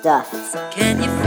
stuff. Can you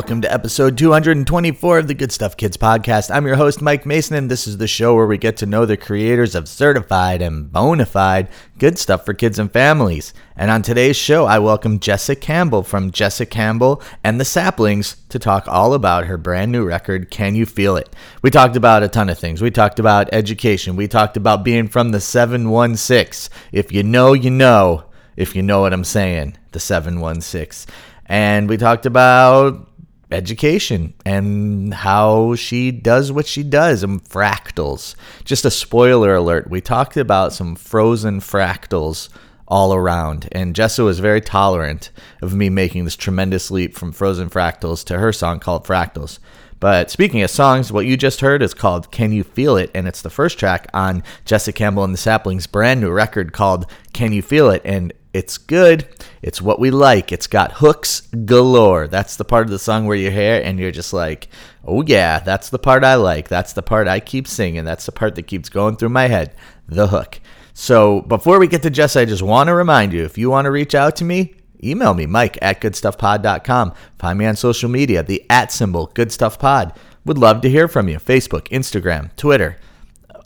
Welcome to episode 224 of the Good Stuff Kids podcast. I'm your host, Mike Mason, and this is the show where we get to know the creators of certified and bona fide good stuff for kids and families. And on today's show, I welcome Jessa Campbell from Jessa Campbell and the Saplings to talk all about her brand new record, Can You Feel It? We talked about a ton of things. We talked about education. We talked about being from the 716. If you know, you know, if you know what I'm saying, the 716. And we talked about education and how she does what she does and fractals. Just a spoiler alert, we talked about some frozen fractals all around, and Jessa was very tolerant of me making this tremendous leap from frozen fractals to her song called Fractals. But speaking of songs, what you just heard is called Can You Feel It? And it's the first track on Jessa Campbell and the Saplings' brand new record called Can You Feel It? And it's good. It's what we like. It's got hooks galore. That's the part of the song where you hear and you're just like, oh yeah, that's the part I like. That's the part I keep singing. That's the part that keeps going through my head. The hook. So before we get to Jess, I just want to remind you if you want to reach out to me, email me, Mike at goodstuffpod.com. Find me on social media, the at symbol, goodstuffpod. Would love to hear from you. Facebook, Instagram, Twitter.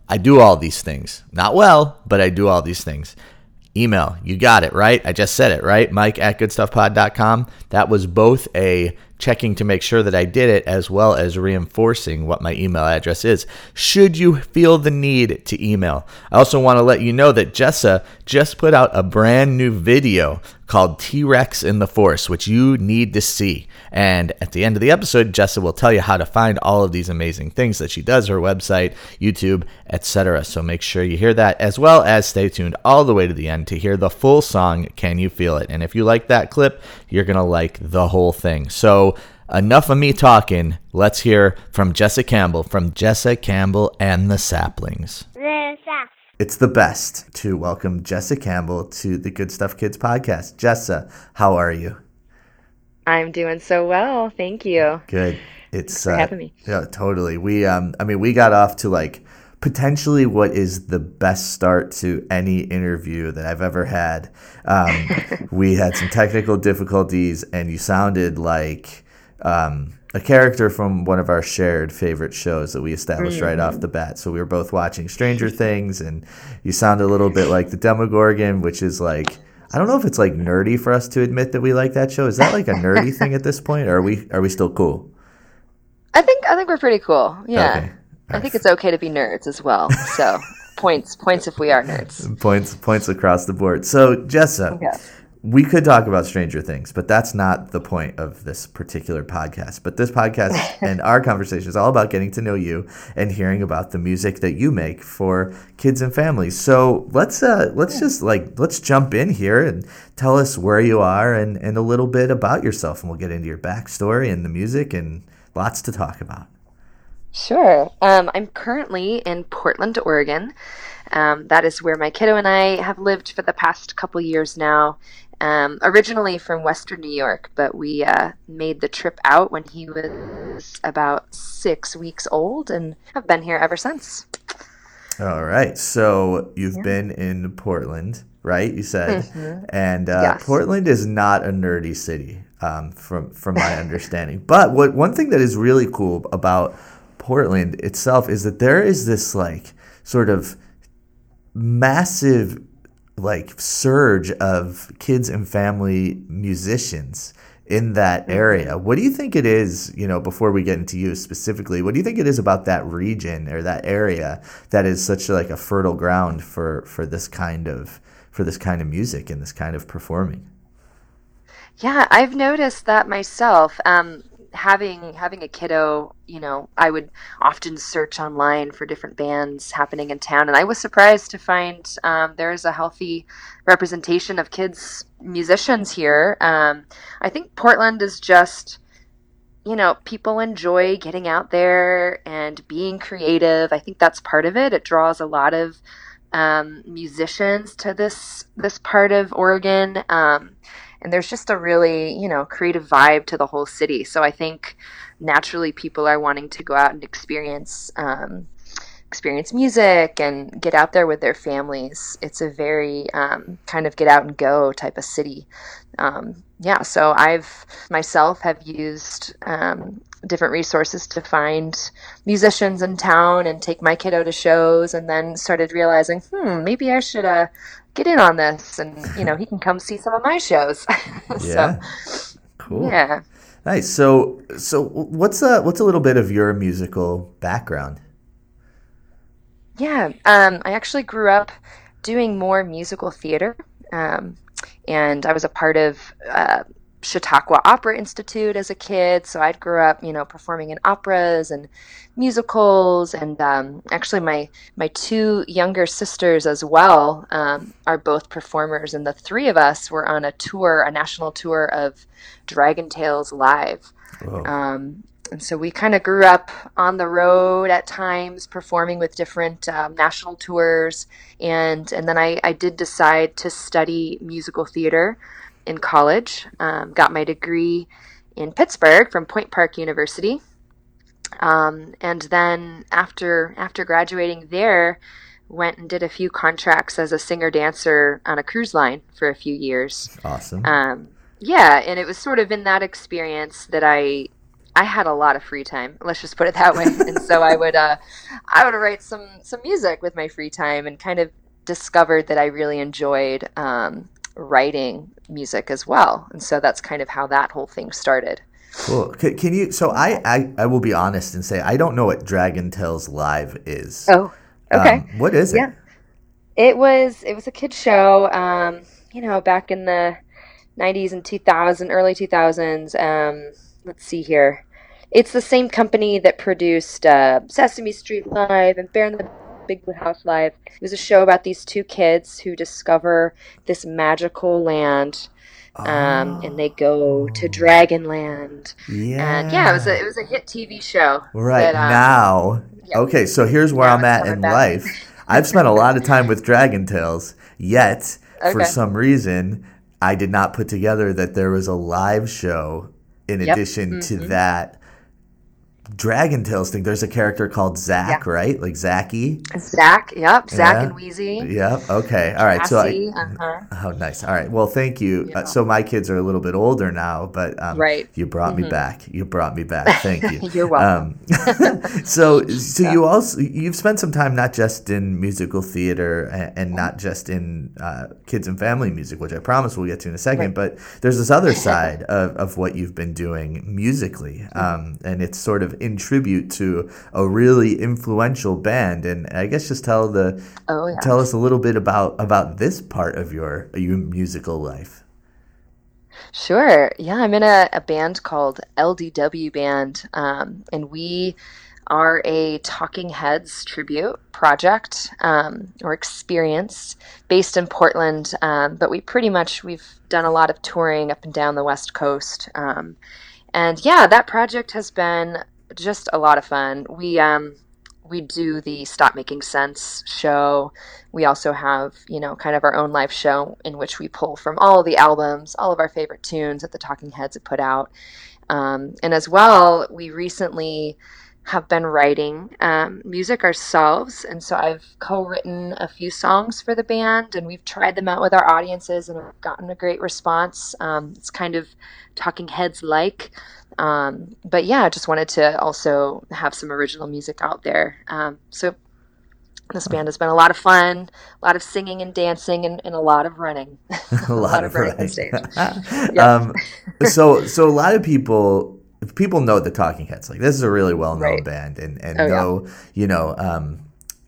I do all these things. Not well, but I do all these things. Email, you got it, right? I just said it, right? Mike at goodstuffpod.com. That was both a checking to make sure that I did it as well as reinforcing what my email address is. Should you feel the need to email, I also want to let you know that Jessa just put out a brand new video called T Rex in the Forest, which you need to see. And at the end of the episode, Jessa will tell you how to find all of these amazing things that she does, her website, YouTube, etc. So make sure you hear that, as well as stay tuned all the way to the end to hear the full song, Can You Feel It? And if you like that clip, you're going to like the whole thing. So enough of me talking. Let's hear from Jessa Campbell, from Jessa Campbell and the Saplings. It's the best to welcome Jessa Campbell to the Good Stuff Kids podcast. Jessa, how are you? I'm doing so well. Thank you. Good. It's for having me. Yeah, totally. We um I mean we got off to like potentially what is the best start to any interview that I've ever had. Um, we had some technical difficulties and you sounded like um, a character from one of our shared favorite shows that we established right off the bat. So we were both watching Stranger Things, and you sound a little bit like the Demogorgon, which is like I don't know if it's like nerdy for us to admit that we like that show. Is that like a nerdy thing at this point, or are we are we still cool? I think I think we're pretty cool. Yeah. Okay. I think it's okay to be nerds as well. So points points if we are nerds. Points points across the board. So Jessa, Yeah. we could talk about Stranger Things, but that's not the point of this particular podcast. But this podcast and our conversation is all about getting to know you and hearing about the music that you make for kids and families. So let's uh let's just like let's jump in here and tell us where you are and, and a little bit about yourself and we'll get into your backstory and the music and lots to talk about. Sure. Um, I'm currently in Portland, Oregon. Um, that is where my kiddo and I have lived for the past couple years now. Um, originally from Western New York, but we uh, made the trip out when he was about six weeks old and have been here ever since. All right. So you've been in Portland, right? You said, and uh, Mm-hmm. Yes. Portland is not a nerdy city, um, from from my understanding. But what one thing that is really cool about Portland itself is that there is this like sort of massive like surge of kids and family musicians in that area. What do you think it is, you know, before we get into you specifically, what do you think it is about that region or that area that is such like a fertile ground for for this kind of for this kind of music and this kind of performing? Yeah, I've noticed that myself. Um, having having a kiddo, you know, I would often search online for different bands happening in town, and I was surprised to find um, there is a healthy representation of kids musicians here. Um, I think Portland is just you know, people enjoy getting out there and being creative. I think that's part of it. It draws a lot of um, musicians to this this part of Oregon, um, and there's just a really you know creative vibe to the whole city. So I think naturally people are wanting to go out and experience um, experience music and get out there with their families. It's a very um, kind of get out and go type of city. Um, yeah, so I've myself have used um, different resources to find musicians in town and take my kiddo to shows, and then started realizing, hmm, maybe I should uh, get in on this, and you know, he can come see some of my shows. Yeah. so, Cool. yeah. Nice. So, so what's a what's a little bit of your musical background? Yeah, um, I actually grew up doing more musical theater, um, and I was a part of uh, Chautauqua Opera Institute as a kid. So I'd grew up, you know, performing in operas and musicals, and um, actually my my two younger sisters as well um, are both performers, and the three of us were on a tour, a national tour of Dragon Tales live. Um, and so we kind of grew up on the road at times, performing with different um, national tours. And and then I, I did decide to study musical theater in college. Um, got my degree in Pittsburgh from Point Park University. Um, and then after after graduating there, went and did a few contracts as a singer dancer on a cruise line for a few years. Awesome. Um, yeah, and it was sort of in that experience that I I had a lot of free time. Let's just put it that way. and so I would uh, I would write some some music with my free time, and kind of discovered that I really enjoyed um, writing music as well. And so that's kind of how that whole thing started. Cool. Can, can you? So I, I I will be honest and say I don't know what Dragon Tales Live is. Oh, okay. Um, what is it? Yeah. It was it was a kid show, um, you know, back in the '90s and 2000, early 2000s. Um, let's see here. It's the same company that produced uh, Sesame Street Live and Bear in the Big Blue House Live. It was a show about these two kids who discover this magical land, um, and they go to Dragonland. Yeah. And yeah, it was a it was a hit TV show. Right that, um, now. yeah. Okay, so here's where Now I'm at in back. life. I've spent a lot of time with Dragon Tales, yet for some reason I did not put together that there was a live show in Yep. addition to Mhm. that Dragon Tales thing. There's a character called Zach, right? Like Zachy. Zach, yep, Zach Yeah. and Wheezy. Yep. Okay. All right. So I, uh-huh. Oh, nice. All right. Well, thank you. Uh, so my kids are a little bit older now, but um, Right. you brought me Mhm. back. You brought me back. Thank you. You're welcome. Um, so, so you also you've spent some time not just in musical theater and, and not just in uh, kids and family music, which I promise we'll get to in a second. But there's this other side of, of what you've been doing musically, Mm-hmm. um, and it's sort of in tribute to a really influential band. And I guess just tell the Oh yeah. tell us a little bit about about this part of your your musical life. Sure. Yeah, I'm in a, a band called LDW Band, um, and we are a Talking Heads tribute project um, or experience based in Portland. Um, but we pretty much we've done a lot of touring up and down the West Coast, um, and yeah, that project has been just a lot of fun. We um, we do the Stop Making Sense show. We also have, you know, kind of our own live show in which we pull from all the albums, all of our favorite tunes that the Talking Heads have put out. Um, and as well, we recently have been writing um, music ourselves. And so I've co written a few songs for the band, and we've tried them out with our audiences and have gotten a great response. Um, it's kind of Talking Heads like. Um, but yeah, I just wanted to also have some original music out there. Um, so this band has been a lot of fun, a lot of singing and dancing, and, and a lot of running. a lot, of running on stage. um, so so a lot of people people know the Talking Heads. Like this is a really well known Right. band, and and Oh, yeah. know you know um,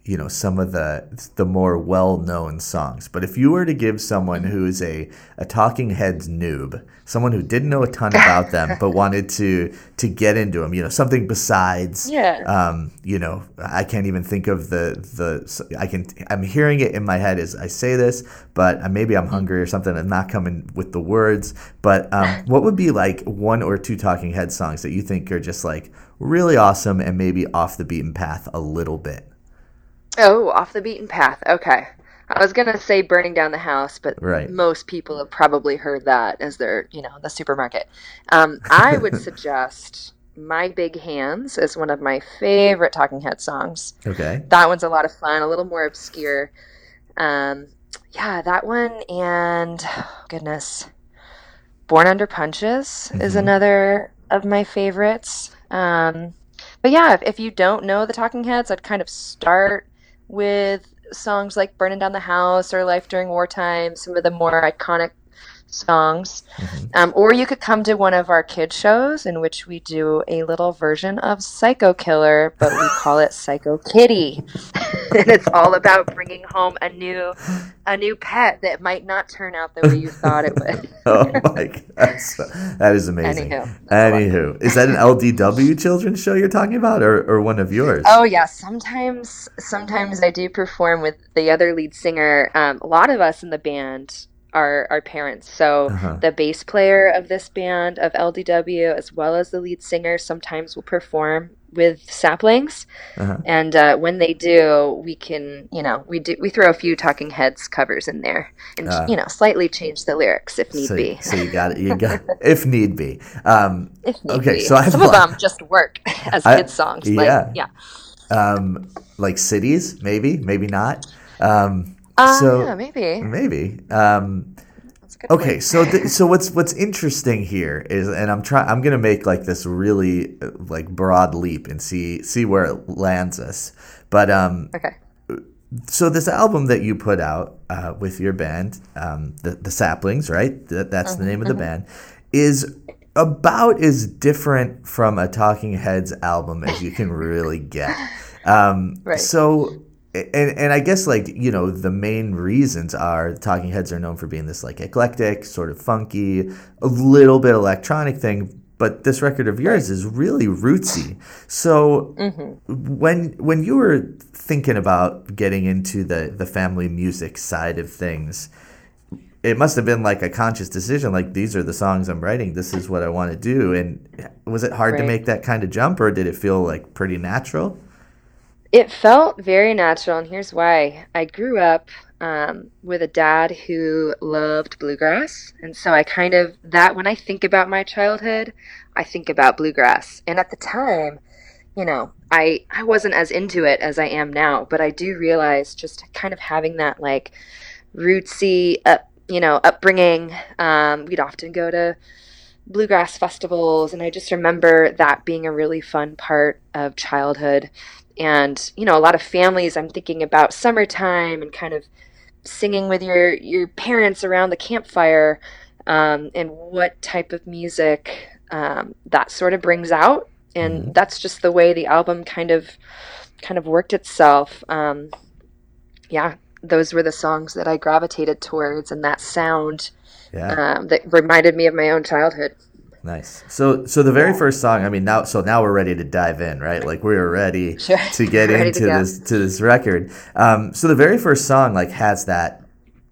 you know some of the the more well known songs. But if you were to give someone who's a a Talking Heads noob, someone who didn't know a ton about them but wanted to to get into them, you know, something besides, Yeah. um, you know, I can't even think of the the I can I'm hearing it in my head as I say this, but maybe I'm hungry or something. I'm not coming with the words. But um, what would be like one or two Talking Head songs that you think are just like really awesome and maybe off the beaten path a little bit? Oh, off the beaten path. Okay. I was gonna say burning down the house, but Right. most people have probably heard that as their, you know, the supermarket. Um, I would suggest "My Big Hands" is one of my favorite Talking Head songs. Okay. That one's a lot of fun, a little more obscure. Um, yeah, that one and goodness, "Born Under Punches" is Mhm. another of my favorites. Um, but yeah, if, if you don't know the Talking Heads, I'd kind of start with songs like "Burning Down the House" or "Life During Wartime," some of the more iconic songs. Mhm. Um, or you could come to one of our kid shows in which we do a little version of Psycho Killer, but we call it Psycho Kitty, and it's all about bringing home a new, a new pet that might not turn out the way you thought it would. Oh my that's, that is amazing. Anywho, that's a lot. Anywho, is that an LDW children's show you're talking about, or, or one of yours? Oh yeah, sometimes sometimes I do perform with the other lead singer. Um, a lot of us in the band are are parents, so Uh-huh. the bass player of this band of LDW, as well as the lead singer, sometimes will perform with saplings. Uh-huh. And uh, when they do, we can you know we do we throw a few Talking Heads covers in there, and Ah. you know slightly change the lyrics if need so, be. so you got it. You got if need be. Um, If need Okay, be. so I have some of them just work as kids songs. yeah. Like, yeah. um, like cities, maybe, maybe not. Um, Uh, so yeah, maybe. maybe. Um, That's a good Okay, so th- so what's what's interesting here is, and I'm trying, I'm gonna make like this really uh, like broad leap and see see where it lands us. But um, Okay. so this album that you put out uh, with your band, um, the the Saplings, right? That, that's the name of the band, is about as different from a Talking Heads album as you can really get. Um, Right. So. And, and I guess like you know the main reasons are Talking Heads are known for being this like eclectic, sort of funky, a little bit electronic thing, but this record of yours is really rootsy. So mm-hmm. when when you were thinking about getting into the the family music side of things, it must have been like a conscious decision. Like these are the songs I'm writing. This is what I want to do. And was it hard to make that kind of jump, or did it feel like pretty natural? It felt very natural, and here's why. I grew up um, with a dad who loved bluegrass, and so I kind of that when I think about my childhood, I think about bluegrass. And at the time, you know, I I wasn't as into it as I am now, but I do realize just kind of having that like rootsy up, you know, upbringing. Um, we'd often go to bluegrass festivals, and I just remember that being a really fun part of childhood and you know a lot of families i'm thinking about summertime and kind of singing with your your parents around the campfire um, and what type of music um, that sort of brings out and Mhm. that's just the way the album kind of kind of worked itself um, yeah those were the songs that i gravitated towards and that sound Yeah. um, that reminded me of my own childhood Nice. So so the very first song, I mean now so now we're ready to dive in, right? Like we're ready Sure. to get into to this to this record. Um, so the very first song like has that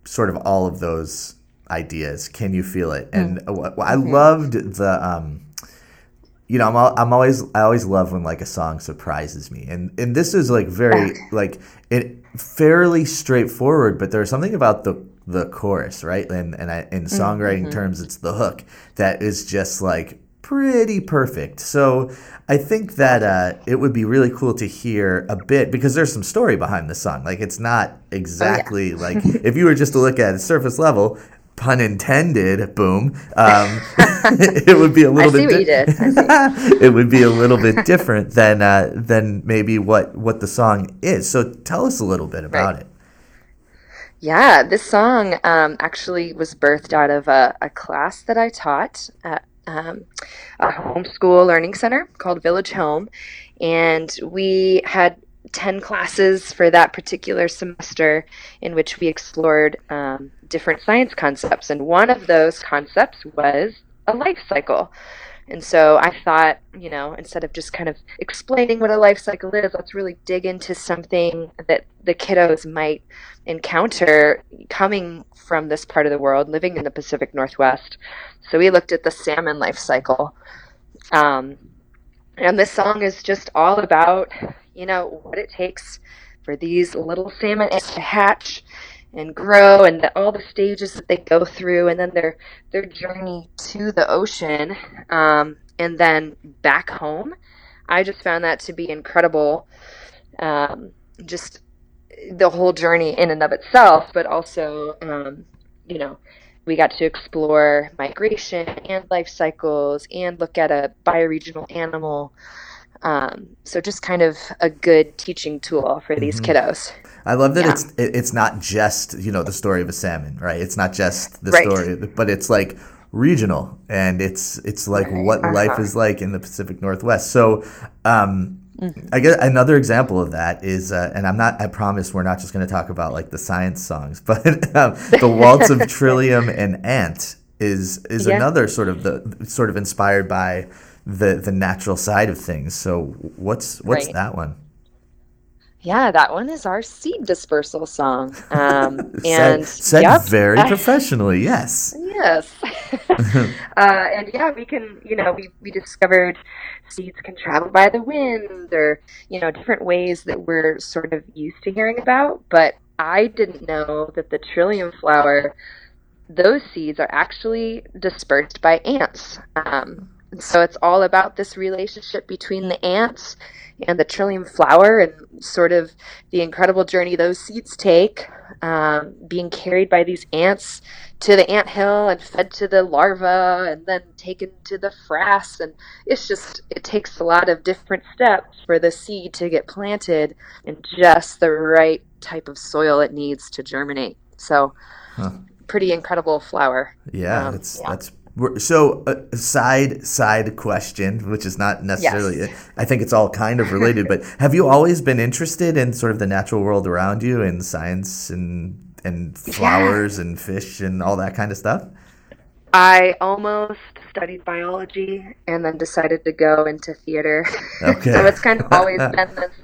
sort of all of those ideas. Can you feel it? And Mm. uh, wh- I loved the um you know, I'm I'm always I always love when like a song surprises me. And and this is like very like it fairly straightforward, but there's something about the the chorus, right? And and I, in songwriting terms, it's the hook that is just like pretty perfect. So I think that uh, it would be really cool to hear a bit because there's some story behind the song. Like it's not exactly like if you were just to look at it surface level. Pun intended. Boom. Um, it would be a little bit. what you did. I it would be a little bit different than uh, than maybe what what the song is. So tell us a little bit about Right. it. Yeah, this song um, actually was birthed out of a, a class that I taught at um, a homeschool learning center called Village Home. And we had 10 classes for that particular semester in which we explored um, different science concepts. And one of those concepts was a life cycle. And so I thought, you know, instead of just kind of explaining what a life cycle is, let's really dig into something that the kiddos might encounter coming from this part of the world, living in the Pacific Northwest. So we looked at the salmon life cycle. Um, and this song is just all about, you know, what it takes for these little salmon to hatch and grow and the, all the stages that they go through and then their their journey to the ocean um, and then back home. I just found that to be incredible um, just the whole journey in and of itself but also um, you know we got to explore migration and life cycles and look at a bioregional animal um, so just kind of a good teaching tool for these Mm-hmm. kiddos I love that Yeah. it's it, it's not just you know the story of a salmon, right? It's not just the Right. story, but it's like regional, and it's it's like what life Uh-huh. is like in the Pacific Northwest. So, um, Mm-hmm. I guess another example of that is, uh, and I'm not. I promise we're not just going to talk about like the science songs, but um, the waltz of Trillium and Ant is is Yeah. another sort of the sort of inspired by the the natural side of things. So, what's what's Right. that one? Yeah, that one is our seed dispersal song. Um, Said, and said yep, very professionally. Yes. Yes. uh, and yeah, we can, you know, we, we discovered seeds can travel by the wind or, you know, different ways that we're sort of used to hearing about. But I didn't know that the trillium flower, those seeds are actually dispersed by ants. Um, and so it's all about this relationship between the ants and the trillium flower and sort of the incredible journey those seeds take, um, being carried by these ants to the ant hill and fed to the larva and then taken to the frass. And it's just, it takes a lot of different steps for the seed to get planted in just the right type of soil it needs to germinate. So, Huh. pretty incredible flower. Yeah, Um, that's yeah. that's so uh, side side question, which is not necessarily. I think it's all kind of related. but have you always been interested in sort of the natural world around you and science and and flowers and fish and all that kind of stuff? I almost studied biology and then decided to go into theater. Okay. so it's kind of always been this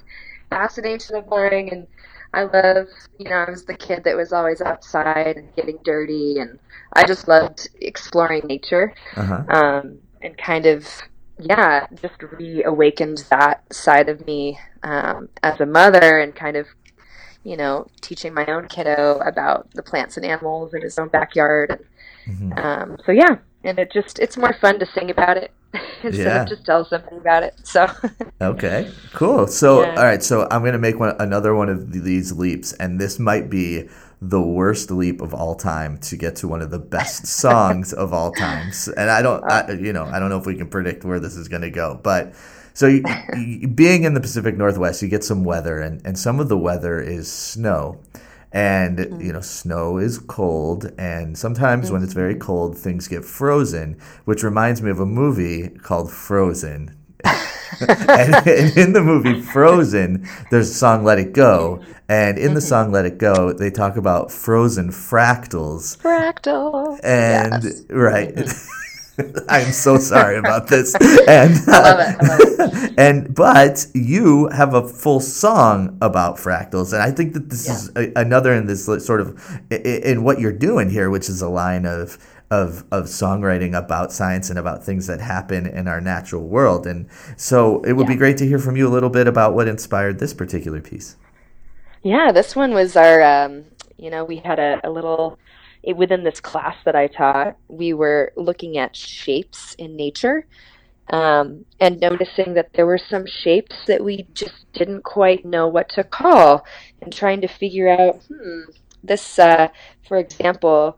fascination of learning And I love, you know, I was the kid that was always outside and getting dirty. And I just loved exploring nature Uh-huh. um, and kind of, yeah, just reawakened that side of me um, as a mother and kind of, you know, teaching my own kiddo about the plants and animals in his own backyard. And, Mhm. um, so yeah, and it just it's more fun to sing about it instead Yeah. of just tell somebody about it. So Okay, cool. So, Yeah. all right, so I'm going to make one another one of these leaps, and this might be the worst leap of all time to get to one of the best songs of all times. And I don't, I, you know, I don't know if we can predict where this is going to go, but so you, you, being in the Pacific Northwest, you get some weather, and and some of the weather is snow. And mm-hmm. you know, snow is cold, and sometimes when it's very mm-hmm. cold, things get frozen, which reminds me of a movie called Frozen and, and in the movie Frozen, there's a song "Let It Go," and in the mm-hmm. song "Let It Go," they talk about frozen fractals. fractal. And Yes. right, I'm so sorry about this. And I love it. I love and but you have a full song about fractals, and I think that this is a, another in this sort of in what you're doing here, which is a line of. Of, of songwriting about science and about things that happen in our natural world. And so it would be great to hear from you a little bit about what inspired this particular piece. Yeah, this one was our, um, you know, we had a, a little, it, within this class that I taught, we were looking at shapes in nature um, and noticing that there were some shapes that we just didn't quite know what to call and trying to figure out, hmm, this, uh, for example,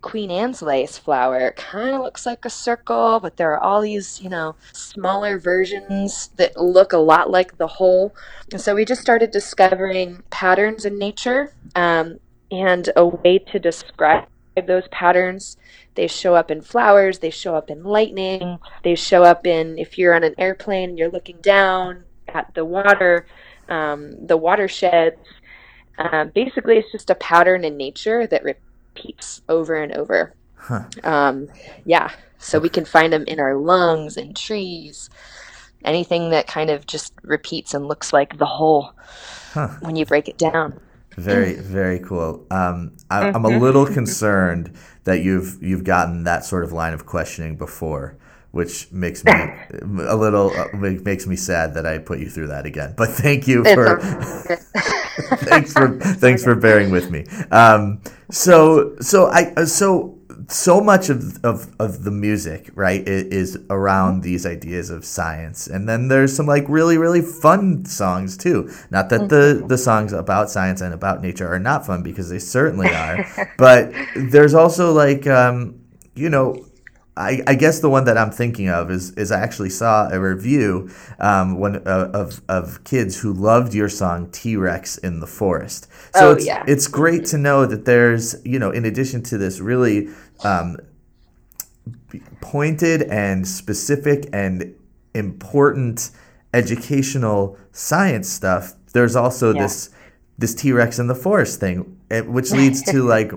Queen Anne's lace flower kind of looks like a circle, but there are all these, you know, smaller versions that look a lot like the whole. And so we just started discovering patterns in nature um, and a way to describe those patterns. They show up in flowers, they show up in lightning, they show up in if you're on an airplane and you're looking down at the water. um, the watersheds. Um, basically, it's just a pattern in nature that repeats over and over. Huh. Um, yeah, so we can find them in our lungs and trees, anything that kind of just repeats and looks like the whole Huh. when you break it down. Very, very cool. Um, I, I'm Mm-hmm. a little concerned that you've you've gotten that sort of line of questioning before, which makes me a little uh, makes me sad that I put you through that again. But thank you for thanks for thanks for bearing with me. Um, so so I so so much of, of, of the music right is around these ideas of science. And then there's some like really really fun songs too. Not that the the songs about science and about nature are not fun because they certainly are but there's also like um, you know I, I guess the one that I'm thinking of is is I actually saw a review um, when uh, of of kids who loved your song T Rex in the Forest. So Oh, it's yeah. it's great to know that there's you know in addition to this really um, pointed and specific and important educational science stuff. There's also Yeah. this this T Rex in the forest thing, eh, which leads to like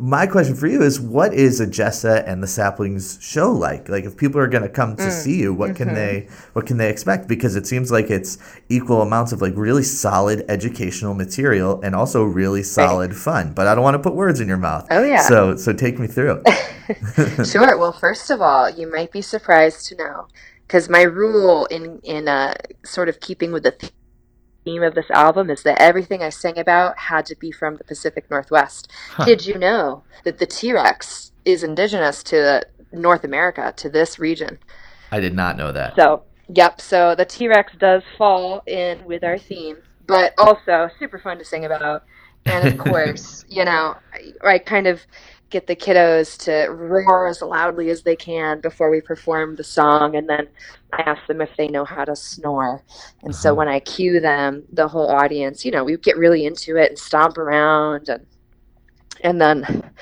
my question for you is what is a Jessa and the Saplings show like? Like if people are going to come to Mm. see you, what Mm-hmm. can they what can they expect? Because it seems like it's equal amounts of like really solid educational material and also really solid fun. But I don't want to put words in your mouth. Oh, yeah. So so take me through. Sure. Well, first of all, you might be surprised to know, because my rule in in uh, sort of keeping with the theme of this album is that everything I sang about had to be from the Pacific Northwest. Did you know that the T Rex is indigenous to North America, to this region? I did not know that. So, yep. So the T Rex does fall in with our theme, but also super fun to sing about. And of course, you know, I, I kind of get the kiddos to roar as loudly as they can before we perform the song, and then I ask them if they know how to snore. And so when I cue them, the whole audience, you know, we get really into it and stomp around, and and then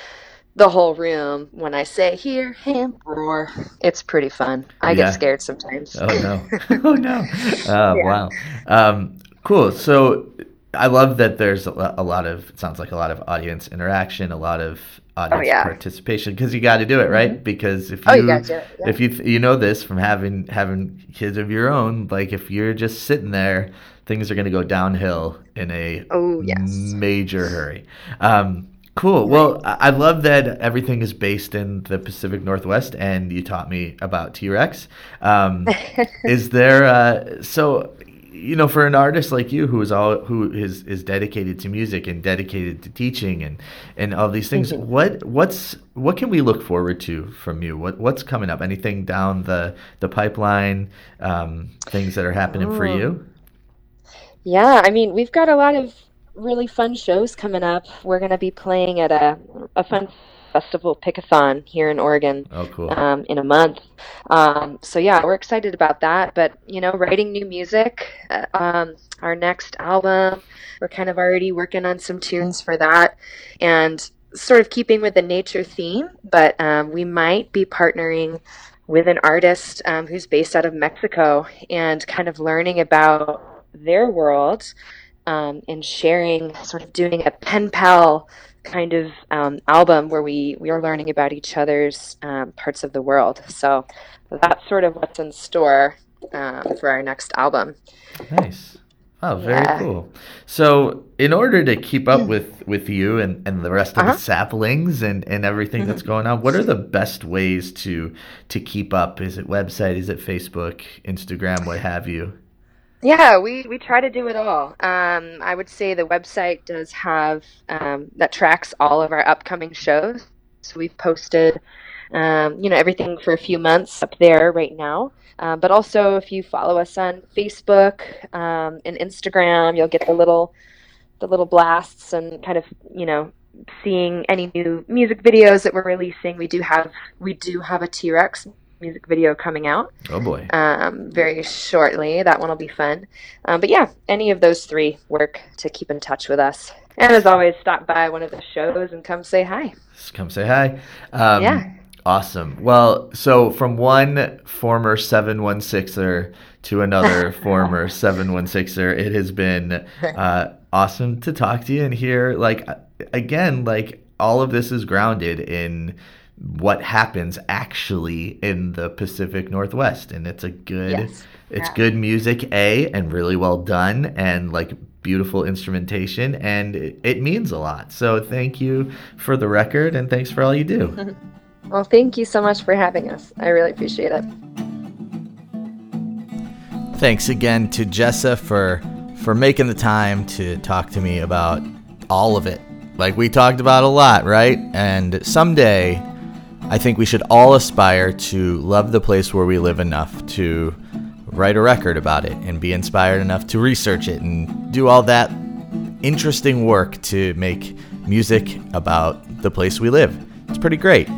the whole room when I say "Hear him roar," it's pretty fun. I Yeah. get scared sometimes. Oh no! oh no! Oh Yeah. wow! Um, cool. So I love that there's a a lot of. It sounds like a lot of audience interaction, a lot of audience yeah. participation because you got to do it right. Because if you, Oh, you it, yeah. if you you know this from having having kids of your own, like if you're just sitting there, things are going to go downhill in a Oh, yes. major hurry. Um, cool. Well, I I love that everything is based in the Pacific Northwest, and you taught me about T Rex. Um, is there uh, so? You know, for an artist like you, who is all who is is dedicated to music and dedicated to teaching and and all these things, Mm-hmm. what what's what can we look forward to from you? What what's coming up? Anything down the the pipeline? Um, things that are happening for Oh. you? Yeah, I mean, we've got a lot of really fun shows coming up. We're going to be playing at a a fun festival, Pickathon, here in Oregon. Oh, cool. um, in a month. Um, so yeah, we're excited about that. But you know, writing new music. Uh, um, our next album, we're kind of already working on some tunes for that, and sort of keeping with the nature theme. But um, we might be partnering with an artist um, who's based out of Mexico and kind of learning about their world um, and sharing, sort of doing a pen pal kind of um, album where we, we are learning about each other's um, parts of the world. So that's sort of what's in store um, for our next album. Nice. Oh, very Yeah. cool. So, in order to keep up with with you and, and the rest of Uh-huh. the saplings and, and everything that's going on, what are the best ways to to keep up? Is it website? Is it Facebook, Instagram, what have you? Yeah, we, we try to do it all. Um, I would say the website does have um, that tracks all of our upcoming shows. So we've posted, um, you know, everything for a few months up there right now. Um, but also, if you follow us on Facebook um, and Instagram, you'll get the little the little blasts and kind of you know seeing any new music videos that we're releasing. We do have we do have a T Rex music video coming out Oh boy. um, very shortly. That one will be fun. Um, but yeah, any of those three work to keep in touch with us. And as always, stop by one of the shows and come say hi. Just come say hi. Um, Yeah. Awesome. Well, so from one former 716er to another former 716er, it has been uh, awesome to talk to you and hear, like, again, like all of this is grounded in what happens actually in the Pacific Northwest. And it's a good, Yes. it's Yeah. good music, A, and really well done, and like beautiful instrumentation, and it, it means a lot. So thank you for the record, and thanks for all you do. Well, thank you so much for having us. I really appreciate it. Thanks again to Jessa for for making the time to talk to me about all of it. Like we talked about a lot, right? And someday I think we should all aspire to love the place where we live enough to write a record about it and be inspired enough to research it and do all that interesting work to make music about the place we live. It's pretty great.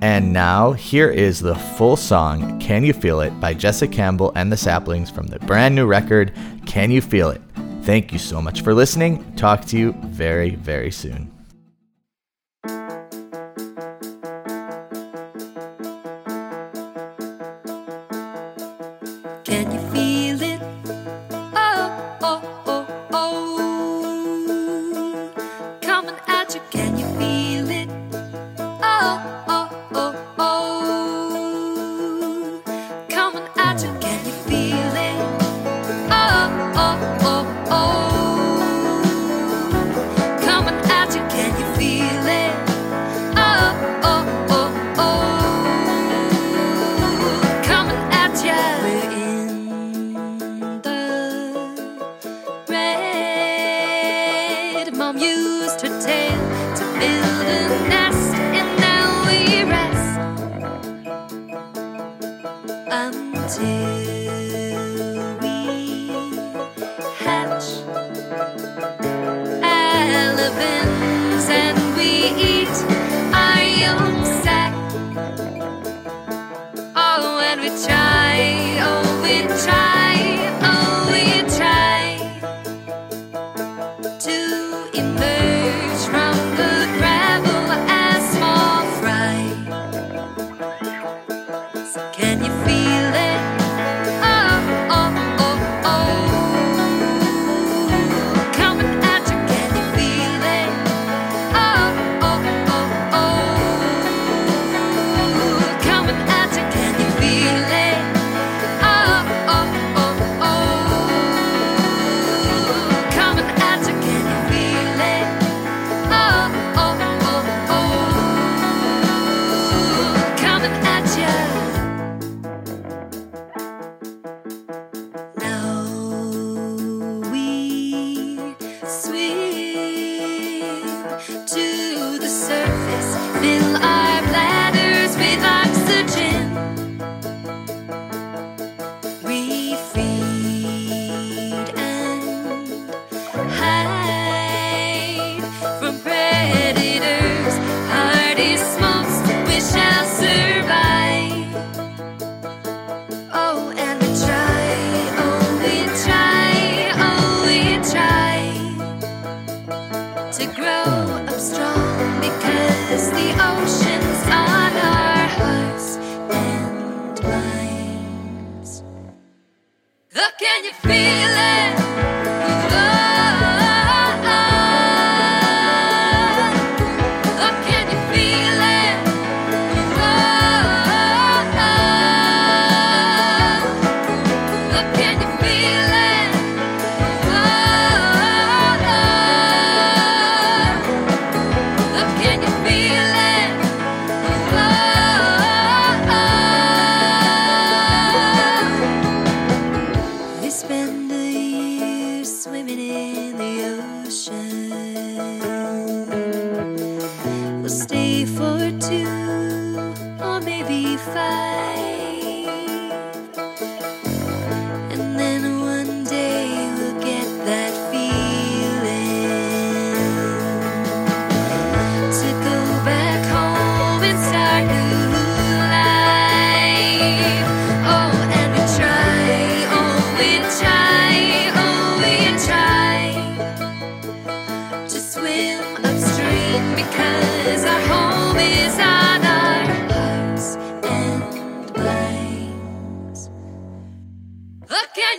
And now, here is the full song, Can You Feel It, by Jessa Campbell and the Saplings from the brand new record, Can You Feel It? Thank you so much for listening. Talk to you very, very soon. You feel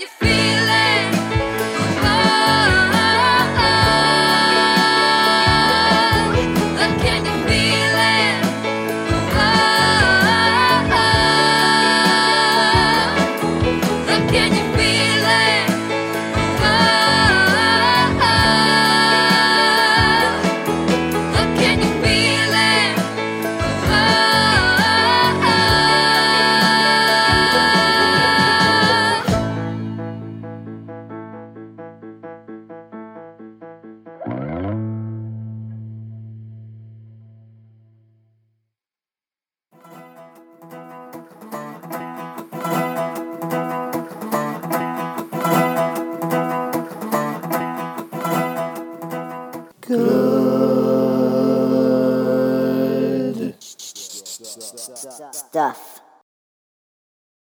you feel